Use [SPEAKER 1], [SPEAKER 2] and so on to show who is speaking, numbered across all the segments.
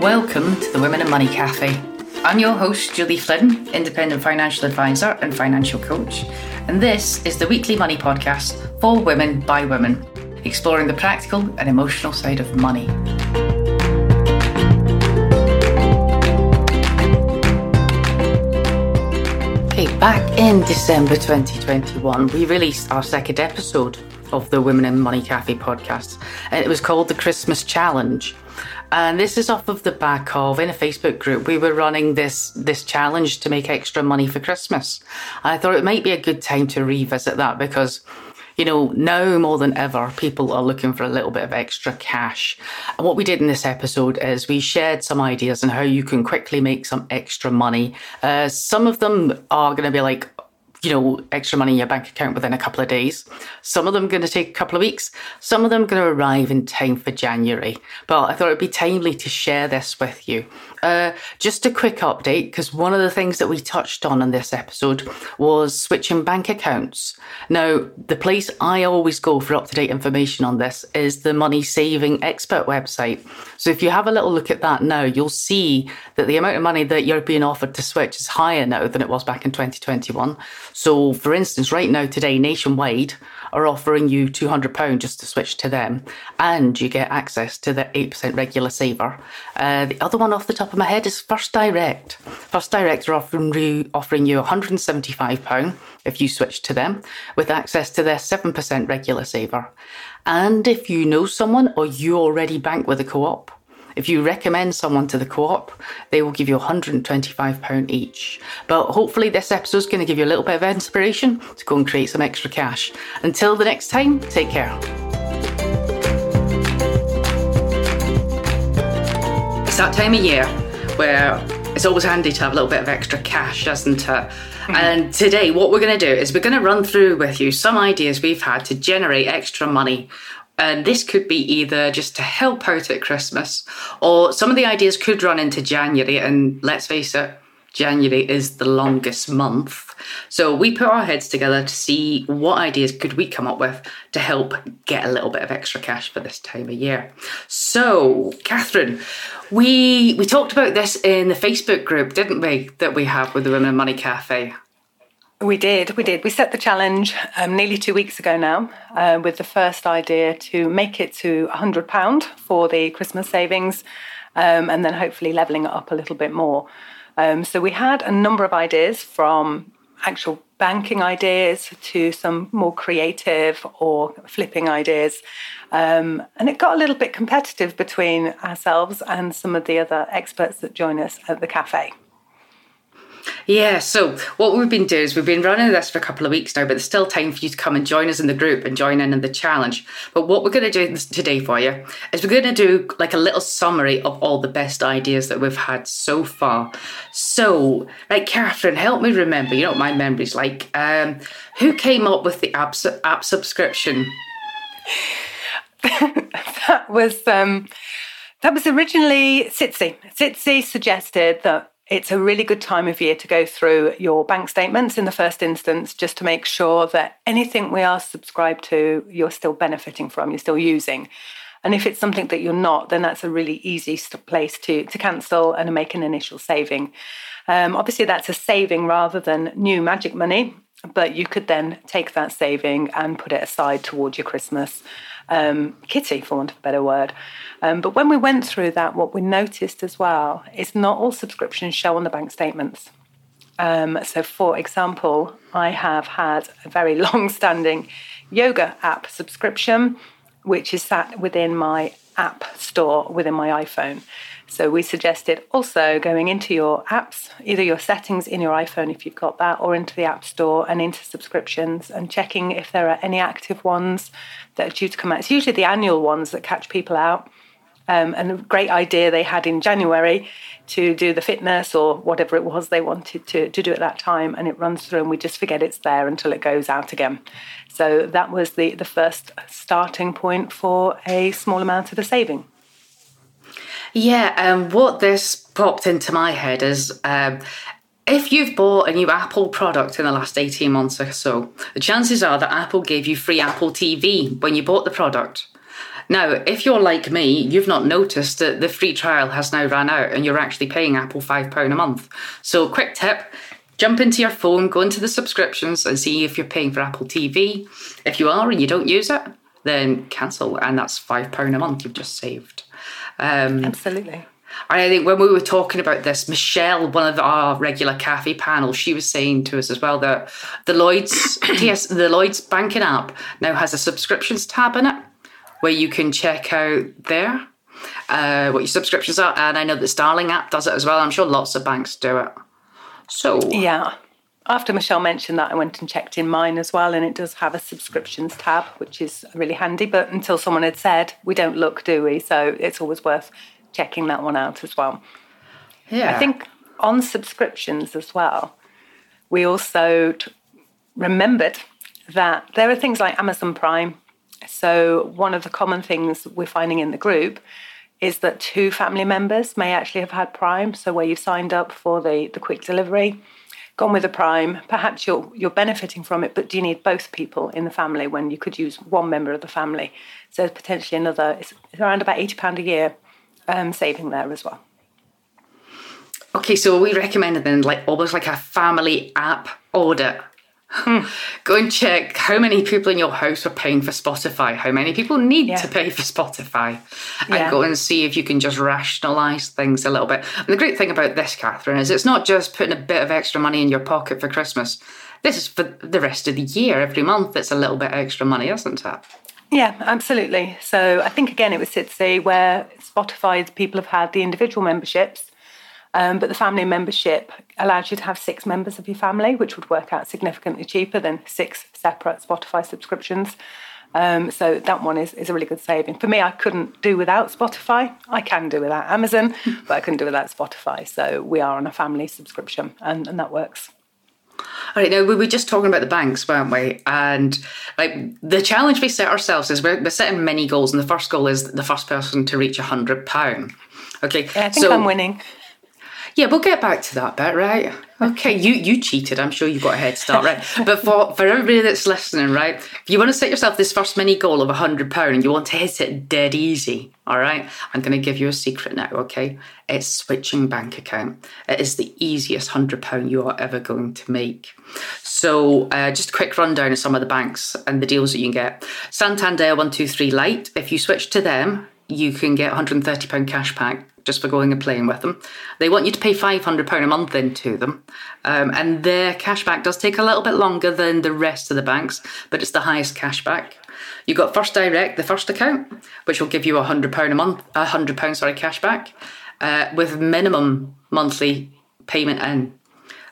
[SPEAKER 1] Welcome to the Women in Money Cafe. I'm your host, Julie Flynn, independent financial advisor and financial coach, and this is the weekly money podcast for women by women, exploring the practical and emotional side of money. Okay, back in December 2021, we released our second episode of the Women in Money Cafe podcast, and it was called the Christmas Challenge. And this is off of the back of in a Facebook group we were running this this challenge to make extra money for Christmas. And I thought it might be a good time to revisit that because you know, now more than ever, people are looking for a little bit of extra cash. And what we did in this episode is we shared some ideas on how you can quickly make some extra money. Uh, some of them are going to be like, you know, extra money in your bank account within a couple of days. Some of them going to take a couple of weeks. Some of them going to arrive in time for January. But I thought it'd be timely to share this with you. Uh, just a quick update, because one of the things that we touched on in this episode was switching bank accounts. Now, the place I always go for up to date information on this is the Money Saving Expert website. So if you have a little look at that now, you'll see that the amount of money that you're being offered to switch is higher now than it was back in 2021. So, for instance, right now, today, nationwide, are offering you £200 just to switch to them, and you get access to the 8% regular saver. Uh, the other one off the top of my head is First Direct. First Direct are offering you, offering you £175 if you switch to them, with access to their 7% regular saver. And if you know someone or you already bank with a co op, if you recommend someone to the co op, they will give you £125 each. But hopefully, this episode is going to give you a little bit of inspiration to go and create some extra cash. Until the next time, take care. It's that time of year where it's always handy to have a little bit of extra cash, isn't it? Mm-hmm. And today, what we're going to do is we're going to run through with you some ideas we've had to generate extra money and this could be either just to help out at Christmas, or some of the ideas could run into January. And let's face it, January is the longest month. So we put our heads together to see what ideas could we come up with to help get a little bit of extra cash for this time of year. So, Catherine, we we talked about this in the Facebook group, didn't we, that we have with the Women Money Cafe?
[SPEAKER 2] We did, we did. We set the challenge um, nearly two weeks ago now uh, with the first idea to make it to £100 for the Christmas savings um, and then hopefully levelling it up a little bit more. Um, so we had a number of ideas from actual banking ideas to some more creative or flipping ideas. Um, and it got a little bit competitive between ourselves and some of the other experts that join us at the cafe.
[SPEAKER 1] Yeah, so what we've been doing is we've been running this for a couple of weeks now, but there's still time for you to come and join us in the group and join in in the challenge. But what we're going to do today for you is we're going to do like a little summary of all the best ideas that we've had so far. So, like Catherine, help me remember, you know what my memory's like. Um, who came up with the app, app subscription?
[SPEAKER 2] that was um, that was originally Sitsi. Sitsi suggested that it's a really good time of year to go through your bank statements in the first instance, just to make sure that anything we are subscribed to, you're still benefiting from, you're still using. And if it's something that you're not, then that's a really easy place to, to cancel and make an initial saving. Um, obviously, that's a saving rather than new magic money, but you could then take that saving and put it aside towards your Christmas um, kitty, for want of a better word. Um, but when we went through that, what we noticed as well is not all subscriptions show on the bank statements. Um, so, for example, I have had a very long standing yoga app subscription, which is sat within my app store within my iPhone. So we suggested also going into your apps, either your settings in your iPhone if you've got that, or into the App Store and into subscriptions and checking if there are any active ones that are due to come out. It's usually the annual ones that catch people out. Um, and a great idea they had in January to do the fitness or whatever it was they wanted to, to do at that time. And it runs through, and we just forget it's there until it goes out again. So that was the, the first starting point for a small amount of the saving.
[SPEAKER 1] Yeah, um, what this popped into my head is um, if you've bought a new Apple product in the last 18 months or so, the chances are that Apple gave you free Apple TV when you bought the product. Now, if you're like me, you've not noticed that the free trial has now run out and you're actually paying Apple £5 a month. So, quick tip jump into your phone, go into the subscriptions and see if you're paying for Apple TV. If you are and you don't use it, then cancel, and that's £5 a month you've just saved.
[SPEAKER 2] Um, Absolutely.
[SPEAKER 1] I think when we were talking about this, Michelle, one of our regular cafe panel, she was saying to us as well that the Lloyd's TS, the Lloyd's banking app now has a subscriptions tab in it where you can check out there uh, what your subscriptions are. And I know the Starling app does it as well. I'm sure lots of banks do it. So
[SPEAKER 2] yeah. After Michelle mentioned that, I went and checked in mine as well, and it does have a subscriptions tab, which is really handy. But until someone had said, we don't look, do we? So it's always worth checking that one out as well.
[SPEAKER 1] Yeah.
[SPEAKER 2] I think on subscriptions as well, we also t- remembered that there are things like Amazon Prime. So, one of the common things we're finding in the group is that two family members may actually have had Prime. So, where you've signed up for the, the quick delivery, gone with the Prime, perhaps you're, you're benefiting from it, but do you need both people in the family when you could use one member of the family? So, potentially another, it's around about £80 a year um, saving there as well.
[SPEAKER 1] Okay, so we recommended then like almost like a family app audit. Hmm. Go and check how many people in your house are paying for Spotify, how many people need yeah. to pay for Spotify, and yeah. go and see if you can just rationalize things a little bit. And the great thing about this, Catherine, is it's not just putting a bit of extra money in your pocket for Christmas. This is for the rest of the year. Every month, it's a little bit extra money, isn't it?
[SPEAKER 2] Yeah, absolutely. So I think again it was Sitsi where Spotify people have had the individual memberships, um, but the family membership allows you to have six members of your family, which would work out significantly cheaper than six separate Spotify subscriptions. Um, so that one is, is a really good saving. For me, I couldn't do without Spotify. I can do without Amazon, but I couldn't do without Spotify. So we are on a family subscription, and, and that works.
[SPEAKER 1] All right, now we were just talking about the banks, weren't we? And like the challenge we set ourselves is we're, we're setting many goals, and the first goal is the first person to reach a hundred pound. Okay,
[SPEAKER 2] yeah, I think so, I'm winning.
[SPEAKER 1] Yeah, we'll get back to that bit, right? Okay, you you cheated. I'm sure you got a head start, right? but for for everybody that's listening, right? If you want to set yourself this first mini goal of a hundred pound and you want to hit it dead easy, all right? I'm going to give you a secret now, okay? It's switching bank account. It is the easiest hundred pound you are ever going to make. So, uh, just a quick rundown of some of the banks and the deals that you can get. Santander One Two Three Lite. If you switch to them, you can get 130 pound cash back just for going and playing with them. They want you to pay £500 a month into them. Um, and their cashback does take a little bit longer than the rest of the banks, but it's the highest cashback. You've got First Direct, the first account, which will give you a £100 a month, a £100, sorry, cashback, uh, with minimum monthly payment in.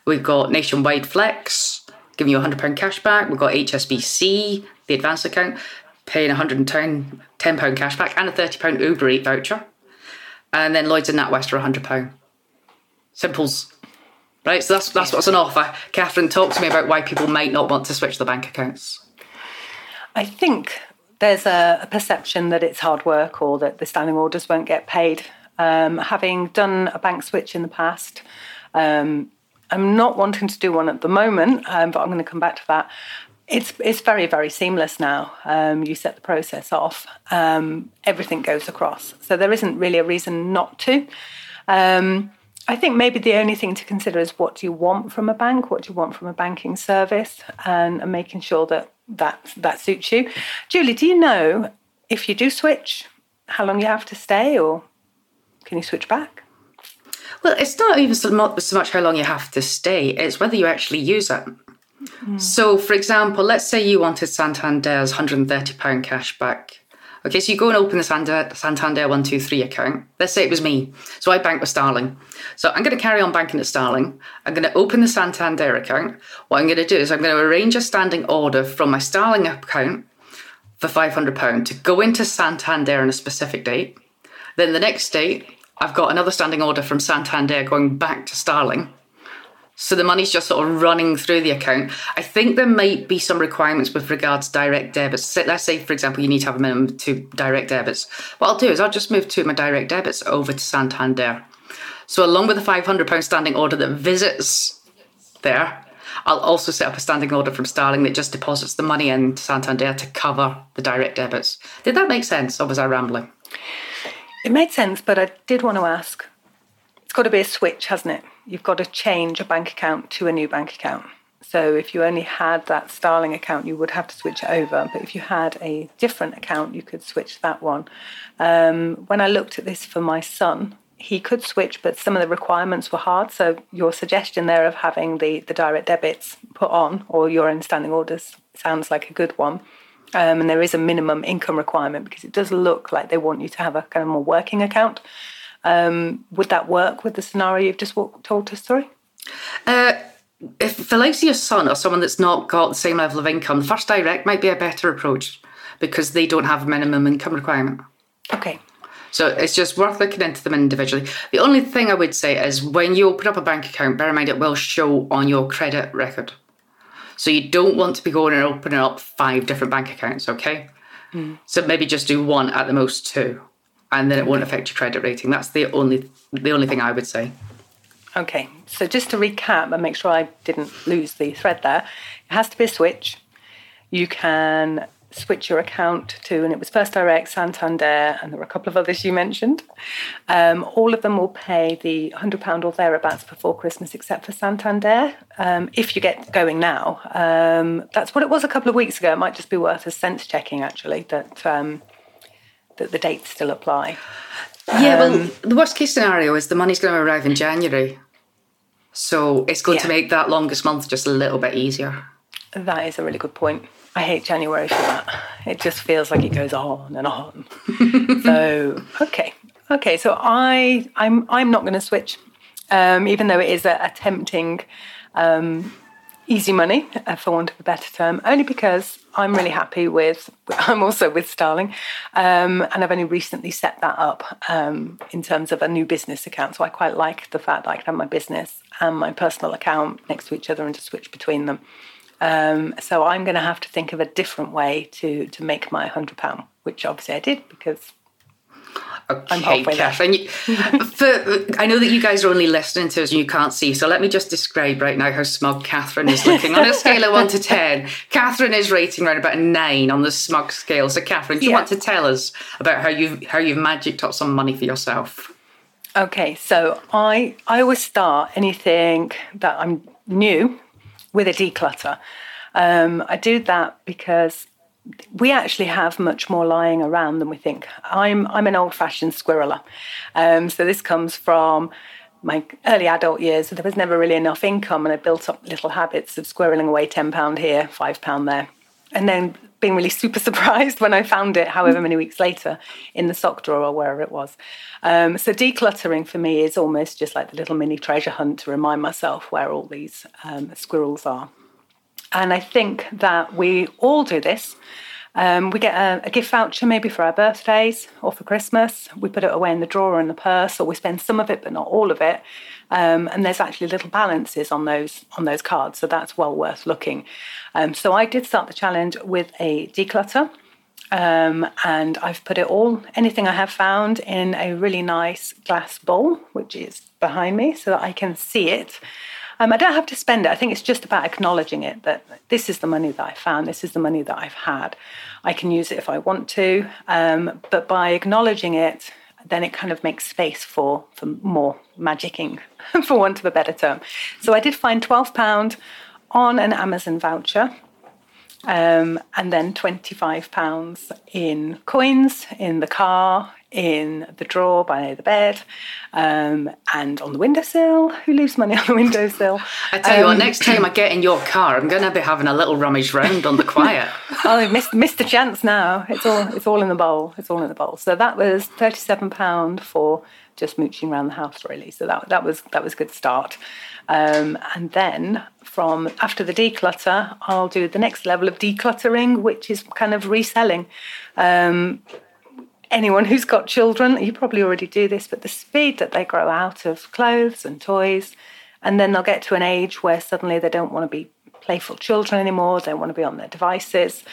[SPEAKER 1] We've got Nationwide Flex, giving you a £100 cashback. We've got HSBC, the advanced account, paying a £110 £10 cashback and a £30 Uber Eat voucher and then Lloyd's and NatWest are £100. Simples. Right, so that's that's what's on offer. Catherine, talk to me about why people might not want to switch their bank accounts.
[SPEAKER 2] I think there's a, a perception that it's hard work or that the standing orders won't get paid. Um, having done a bank switch in the past, um, I'm not wanting to do one at the moment, um, but I'm going to come back to that. It's it's very very seamless now. Um, you set the process off, um, everything goes across, so there isn't really a reason not to. Um, I think maybe the only thing to consider is what do you want from a bank, what do you want from a banking service, and, and making sure that that that suits you. Julie, do you know if you do switch, how long you have to stay, or can you switch back?
[SPEAKER 1] Well, it's not even so much how long you have to stay; it's whether you actually use it. Hmm. So, for example, let's say you wanted Santander's £130 cash back. Okay, so you go and open the Santander 123 account. Let's say it was me. So I bank with Starling. So I'm going to carry on banking at Starling. I'm going to open the Santander account. What I'm going to do is I'm going to arrange a standing order from my Starling account for £500 to go into Santander on a specific date. Then the next date, I've got another standing order from Santander going back to Starling so the money's just sort of running through the account. I think there might be some requirements with regards to direct debits. let's say, for example, you need to have a minimum two direct debits. What I'll do is I'll just move two of my direct debits over to Santander. So along with the £500 standing order that visits there, I'll also set up a standing order from Starling that just deposits the money in Santander to cover the direct debits. Did that make sense, or was I rambling?
[SPEAKER 2] It made sense, but I did want to ask. It's got to be a switch, hasn't it? You've got to change a bank account to a new bank account. So if you only had that Starling account, you would have to switch it over. But if you had a different account, you could switch that one. Um, when I looked at this for my son, he could switch, but some of the requirements were hard. So your suggestion there of having the, the direct debits put on or your own standing orders sounds like a good one. Um, and there is a minimum income requirement because it does look like they want you to have a kind of more working account. Um, would that work with the scenario you've just walked, told us through?
[SPEAKER 1] Uh, if your son or someone that's not got the same level of income, the first direct might be a better approach because they don't have a minimum income requirement.
[SPEAKER 2] Okay.
[SPEAKER 1] So it's just worth looking into them individually. The only thing I would say is when you open up a bank account, bear in mind it will show on your credit record. So you don't want to be going and opening up five different bank accounts, okay? Mm. So maybe just do one at the most two, and then it won't affect your credit rating. That's the only the only thing I would say.
[SPEAKER 2] Okay, so just to recap and make sure I didn't lose the thread there, it has to be a switch. You can switch your account to, and it was First Direct, Santander, and there were a couple of others you mentioned. Um, all of them will pay the £100 or thereabouts before Christmas, except for Santander. Um, if you get going now, um, that's what it was a couple of weeks ago. It might just be worth a sense checking, actually, that, um, that the dates still apply.
[SPEAKER 1] Yeah, well, um, the worst case scenario is the money's going to arrive in January. So it's going yeah. to make that longest month just a little bit easier.
[SPEAKER 2] That is a really good point. I hate January for that. It just feels like it goes on and on. so okay, okay. So I I'm I'm not going to switch, um, even though it is a, a tempting, um, easy money uh, for want of a better term. Only because I'm really happy with. I'm also with Starling, um, and I've only recently set that up um, in terms of a new business account. So I quite like the fact that I can have my business and my personal account next to each other and to switch between them. Um, so I'm going to have to think of a different way to to make my hundred pound, which obviously I did because
[SPEAKER 1] Okay, Catherine. You, for, I know that you guys are only listening to us and you can't see, so let me just describe right now how smug Catherine is looking. on a scale of one to ten, Catherine is rating around about a nine on the smug scale. So, Catherine, do you yeah. want to tell us about how you've, how you've magicked up some money for yourself?
[SPEAKER 2] Okay, so I I always start anything that I'm new with a declutter. Um, I do that because we actually have much more lying around than we think. I'm I'm an old-fashioned squirreler, um, so this comes from my early adult years. There was never really enough income, and I built up little habits of squirreling away ten pound here, five pound there, and then being really super surprised when I found it, however many weeks later, in the sock drawer or wherever it was. Um, so decluttering for me is almost just like the little mini treasure hunt to remind myself where all these um, squirrels are. And I think that we all do this. Um, we get a, a, gift voucher maybe for our birthdays or for Christmas. We put it away in the drawer in the purse, or we spend some of it but not all of it. Um, and there's actually little balances on those on those cards, so that's well worth looking. Um, so I did start the challenge with a declutter. Um, and I've put it all, anything I have found, in a really nice glass bowl, which is behind me, so that I can see it. Um, I don't have to spend it. I think it's just about acknowledging it that this is the money that I found, this is the money that I've had. I can use it if I want to, um, but by acknowledging it, then it kind of makes space for, for more magicking, for want of a better term. So I did find £12 on an Amazon voucher. Um, and then £25 in coins in the car, in the drawer by the bed, um, and on the windowsill. Who leaves money on the windowsill?
[SPEAKER 1] I tell um, you what, um, next time I get in your car, I'm going to be having a little rummage round on the quiet.
[SPEAKER 2] oh, I missed, missed a chance now. It's all it's all in the bowl. It's all in the bowl. So that was thirty-seven pound for just mooching around the house, really. So that that was that was a good start. Um, and then from after the declutter, I'll do the next level of decluttering, which is kind of reselling. Um, anyone who's got children, you probably already do this, but the speed that they grow out of clothes and toys, and then they'll get to an age where suddenly they don't want to be playful children anymore, they want to be on their devices.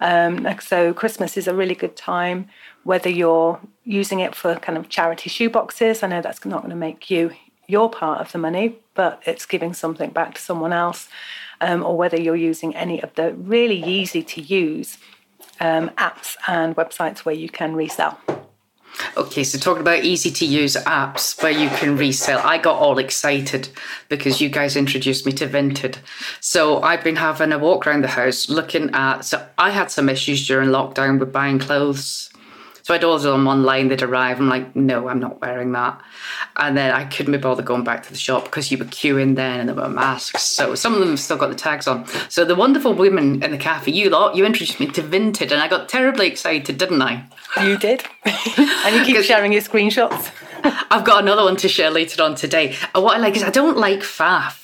[SPEAKER 2] Um, so, Christmas is a really good time, whether you're using it for kind of charity shoeboxes. I know that's not going to make you your part of the money, but it's giving something back to someone else. um, or whether you're using any of the really easy to use um, apps and websites where you can resell.
[SPEAKER 1] Okay, so talking about easy to use apps where you can resell, I got all excited because you guys introduced me to Vinted. So I've been having a walk around the house looking at. So I had some issues during lockdown with buying clothes so I'd order them online, they'd arrive. I'm like, no, I'm not wearing that. And then I couldn't be bothered going back to the shop because you were queuing then and there were masks. So some of them have still got the tags on. So the wonderful women in the cafe, you lot, you introduced me to Vinted and I got terribly excited, didn't I?
[SPEAKER 2] You did. and you keep sharing your screenshots.
[SPEAKER 1] I've got another one to share later on today. And what I like is I don't like faff.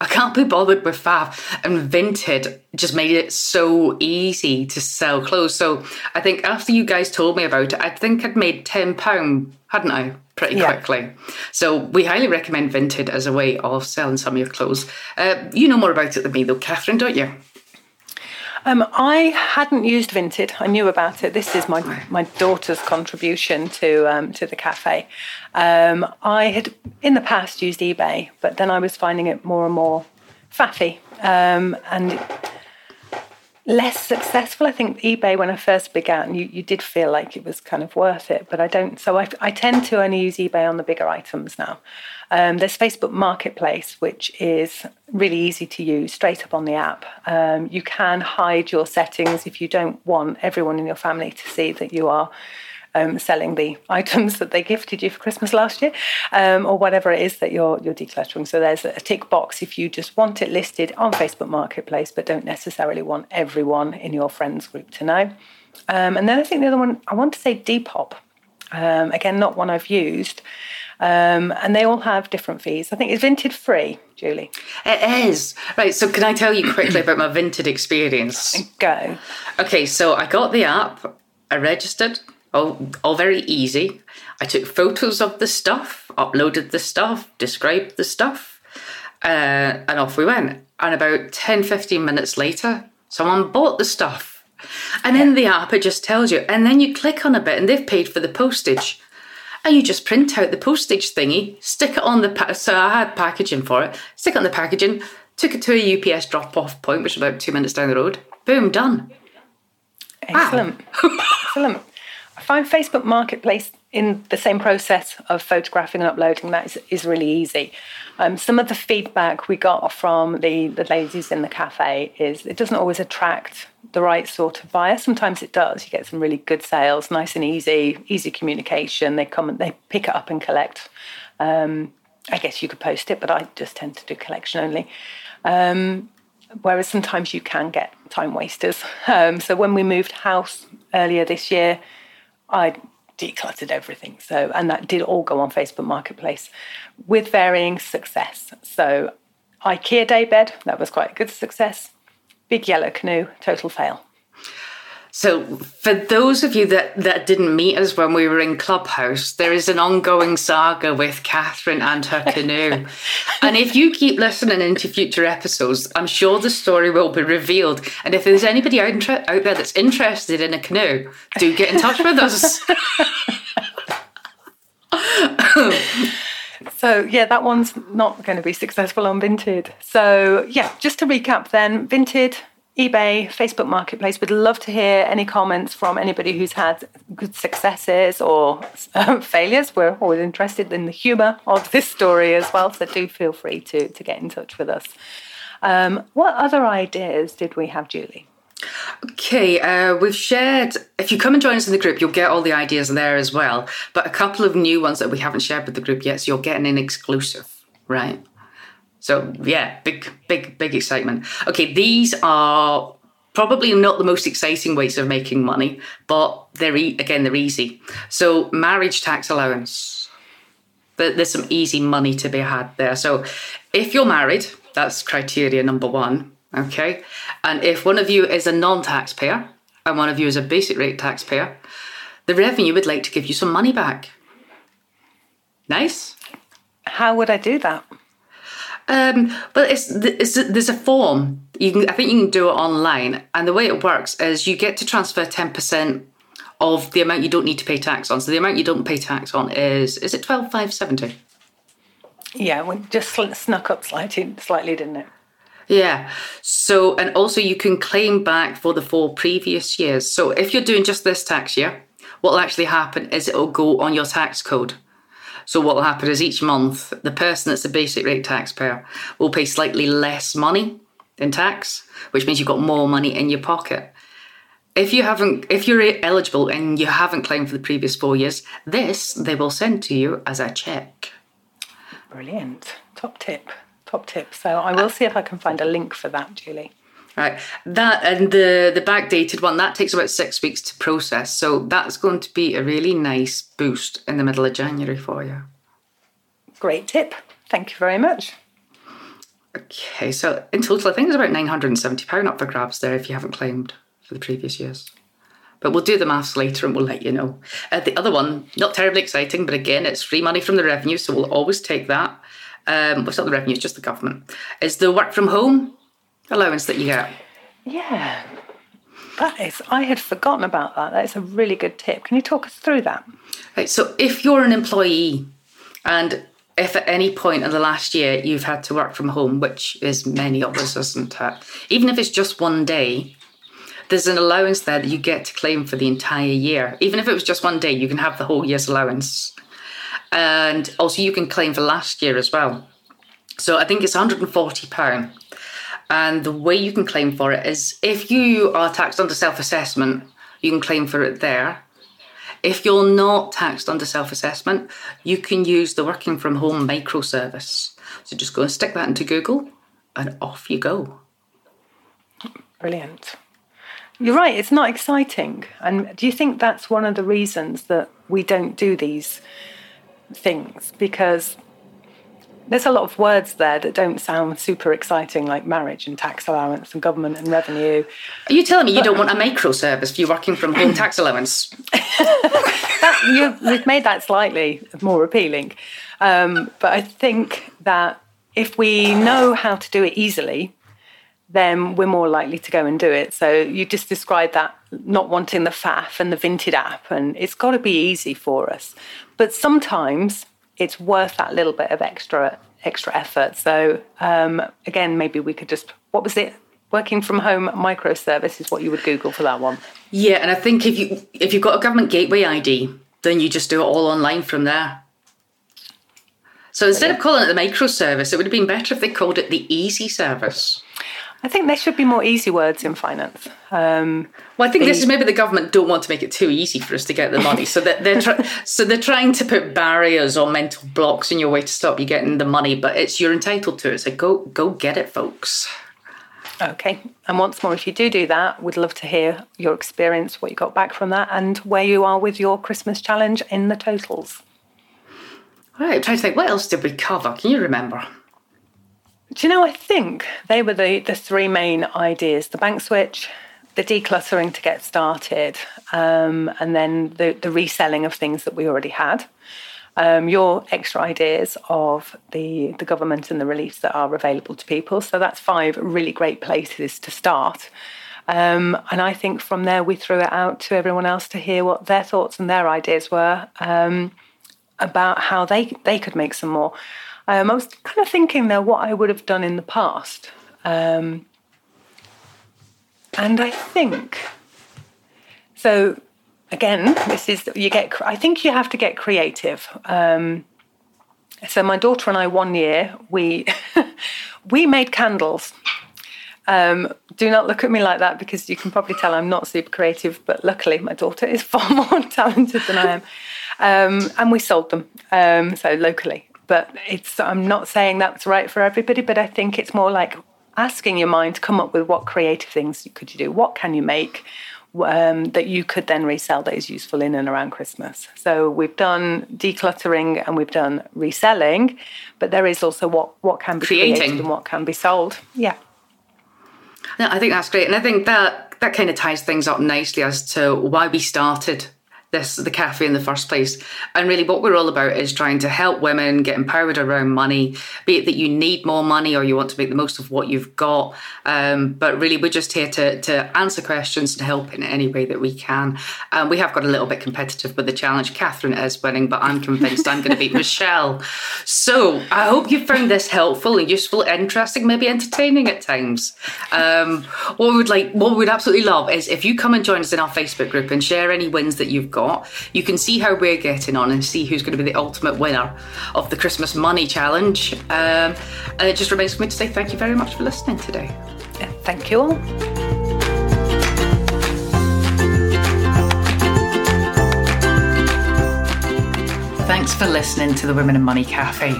[SPEAKER 1] I can't be bothered with faff. And Vinted just made it so easy to sell clothes. So I think after you guys told me about it, I think I'd made £10, hadn't I? Pretty yeah. quickly. So we highly recommend Vinted as a way of selling some of your clothes. Uh, you know more about it than me, though, Catherine, don't you?
[SPEAKER 2] Um, I hadn't used Vinted. I knew about it. This is my my daughter's contribution to um, to the cafe. Um, I had in the past used eBay, but then I was finding it more and more faffy um, and less successful. I think eBay, when I first began, you, you did feel like it was kind of worth it, but I don't. So I, I tend to only use eBay on the bigger items now. Um, there's Facebook Marketplace, which is really easy to use straight up on the app. Um, you can hide your settings if you don't want everyone in your family to see that you are um, selling the items that they gifted you for Christmas last year, um, or whatever it is that you're you're decluttering. So there's a tick box if you just want it listed on Facebook Marketplace, but don't necessarily want everyone in your friends group to know. Um, and then I think the other one I want to say Depop. Um, again, not one I've used. Um, and they all have different fees. I think it's Vinted free, Julie.
[SPEAKER 1] It is. Right, so can I tell you quickly about my Vinted experience?
[SPEAKER 2] Go.
[SPEAKER 1] Okay, so I got the app, I registered, all, all very easy. I took photos of the stuff, uploaded the stuff, described the stuff, uh, and off we went. And about 10, 15 minutes later, someone bought the stuff. And in the app, it just tells you. And then you click on a bit, and they've paid for the postage and you just print out the postage thingy, stick it on the pa- so I had packaging for it, stick it on the packaging, took it to a UPS drop off point, which is about two minutes down the road. Boom, done.
[SPEAKER 2] Excellent, wow. excellent. Find Facebook Marketplace in the same process of photographing and uploading that is, is really easy. Um, some of the feedback we got from the, the ladies in the cafe is it doesn't always attract the right sort of buyer. Sometimes it does. You get some really good sales, nice and easy, easy communication. They come and they pick it up and collect. Um, I guess you could post it, but I just tend to do collection only. Um, whereas sometimes you can get time wasters. Um, so when we moved house earlier this year, I decluttered everything. So, and that did all go on Facebook Marketplace with varying success. So, IKEA daybed, that was quite a good success. Big yellow canoe, total fail.
[SPEAKER 1] So, for those of you that, that didn't meet us when we were in Clubhouse, there is an ongoing saga with Catherine and her canoe. and if you keep listening into future episodes, I'm sure the story will be revealed. And if there's anybody out, out there that's interested in a canoe, do get in touch with us.
[SPEAKER 2] So, yeah, that one's not going to be successful on Vinted. So, yeah, just to recap then Vinted, eBay, Facebook Marketplace. We'd love to hear any comments from anybody who's had good successes or um, failures. We're always interested in the humour of this story as well, so do feel free to, to get in touch with us. Um, what other ideas did we have, Julie?
[SPEAKER 1] Okay, uh, we've shared. If you come and join us in the group, you'll get all the ideas there as well. But a couple of new ones that we haven't shared with the group yet, so you're getting an exclusive, right? So yeah, big, big, big excitement. Okay, these are probably not the most exciting ways of making money, but they're e- again they're easy. So marriage tax allowance. There's some easy money to be had there. So if you're married, that's criteria number one. Okay, and if one of you is a non-taxpayer and one of you is a basic rate taxpayer, the revenue would like to give you some money back. Nice.
[SPEAKER 2] How would I do that?
[SPEAKER 1] Um, but it's, it's there's a form you can I think you can do it online, and the way it works is you get to transfer ten percent of the amount you don't need to pay tax on. So the amount you don't pay tax on is is it twelve five seventy?
[SPEAKER 2] Yeah, we just snuck up slightly, slightly, didn't it?
[SPEAKER 1] Yeah. So, and also you can claim back for the four previous years. So, if you're doing just this tax year, what will actually happen is it'll go on your tax code. So, what will happen is each month, the person that's a basic rate taxpayer will pay slightly less money in tax, which means you've got more money in your pocket. If you haven't, if you're eligible and you haven't claimed for the previous four years, this they will send to you as a check.
[SPEAKER 2] Brilliant. Top tip. Top tip. So I will see if I can find a link for that, Julie.
[SPEAKER 1] Right. That and the the backdated one that takes about six weeks to process. So that's going to be a really nice boost in the middle of January for you.
[SPEAKER 2] Great tip. Thank you very much.
[SPEAKER 1] Okay, so in total, I think there's about nine hundred and seventy pound up for grabs there if you haven't claimed for the previous years. But we'll do the maths later and we'll let you know. Uh, the other one, not terribly exciting, but again, it's free money from the revenue, so we'll always take that. Um, well, it's not the revenue, it's just the government. Is the work from home allowance that you get.
[SPEAKER 2] Yeah. That is, I had forgotten about that. That is a really good tip. Can you talk us through that?
[SPEAKER 1] Right. So, if you're an employee and if at any point in the last year you've had to work from home, which is many of us, isn't it? Even if it's just one day, there's an allowance there that you get to claim for the entire year. Even if it was just one day, you can have the whole year's allowance. And also, you can claim for last year as well. So, I think it's £140 and the way you can claim for it is if you are taxed under self assessment, you can claim for it there. If you're not taxed under self assessment, you can use the working from home microservice. So just go and stick that into Google and off you go.
[SPEAKER 2] Brilliant. You're right, it's not exciting. And do you think that's one of the reasons that we don't do these things? Because there's a lot of words there that don't sound super exciting, like marriage and tax allowance and government and revenue.
[SPEAKER 1] Are you telling me you don't want a microservice for you working from home tax allowance?
[SPEAKER 2] that, you, we've made that slightly more appealing. Um, but I think that if we know how to do it easily, then we're more likely to go and do it. So you just described that not wanting the faff and the Vinted app, and it's got to be easy for us. But sometimes it's worth that little bit of extra extra effort. So um, again, maybe we could just what was it? Working from home microservice is what you would Google for that one.
[SPEAKER 1] Yeah, and I think if you if you've got a government gateway ID, then you just do it all online from there. So instead of calling it the microservice, it would have been better if they called it the easy service.
[SPEAKER 2] I think there should be more easy words in finance. Um,
[SPEAKER 1] well, I think the, this is maybe the government don't want to make it too easy for us to get the money, so that they're try- so they're trying to put barriers or mental blocks in your way to stop you getting the money. But it's you're entitled to it, so go go get it, folks.
[SPEAKER 2] Okay, and once more, if you do do that, we'd love to hear your experience, what you got back from that, and where you are with your Christmas challenge in the totals.
[SPEAKER 1] All right, I'm trying to think, what else did we cover? Can you remember?
[SPEAKER 2] Do you know, I think they were the, the three main ideas the bank switch, the decluttering to get started, um, and then the, the reselling of things that we already had. Um, your extra ideas of the, the government and the reliefs that are available to people. So that's five really great places to start. Um, and I think from there we threw it out to everyone else to hear what their thoughts and their ideas were um, about how they they could make some more. Um, I was kind of thinking there what I would have done in the past. Um, and I think, so again, this is, you get, I think you have to get creative. Um, so my daughter and I, one year, we, we made candles. Um, do not look at me like that because you can probably tell I'm not super creative, but luckily my daughter is far more talented than I am. Um, and we sold them, um, so locally. But it's I'm not saying that's right for everybody, but I think it's more like asking your mind to come up with what creative things could you do? What can you make? Um, that you could then resell that is useful in and around Christmas. So we've done decluttering and we've done reselling, but there is also what what can be Creating. created and what can be sold. Yeah.
[SPEAKER 1] No, I think that's great, and I think that that kind of ties things up nicely as to why we started this the cafe in the first place. And really, what we're all about is trying to help women get empowered around money, be it that you need more money or you want to make the most of what you've got. Um, but really, we're just here to to answer questions and help in any way that we can. Um, we have got a little bit competitive with the challenge. Catherine is winning, but I'm convinced I'm going to beat Michelle. So I hope you found this helpful and useful, interesting, maybe entertaining at times. Um, what we would like, what we would absolutely love is if you come and join us in our Facebook group and share any wins that you've got. You can see how we're getting on and see who's going to be the ultimate winner of the Christmas Money Challenge. Um, and it just remains for me to say thank you very much for listening today.
[SPEAKER 2] Yeah, thank you all.
[SPEAKER 1] Thanks for listening to the Women in Money Cafe.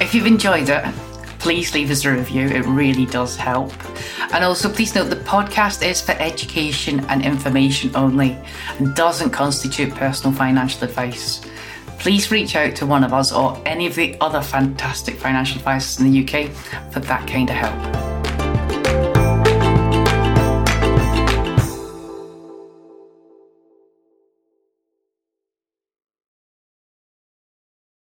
[SPEAKER 1] If you've enjoyed it, please leave us a review. It really does help. And also, please note the podcast is for education and information only and doesn't constitute personal financial advice. Please reach out to one of us or any of the other fantastic financial advisors in the UK for that kind of help.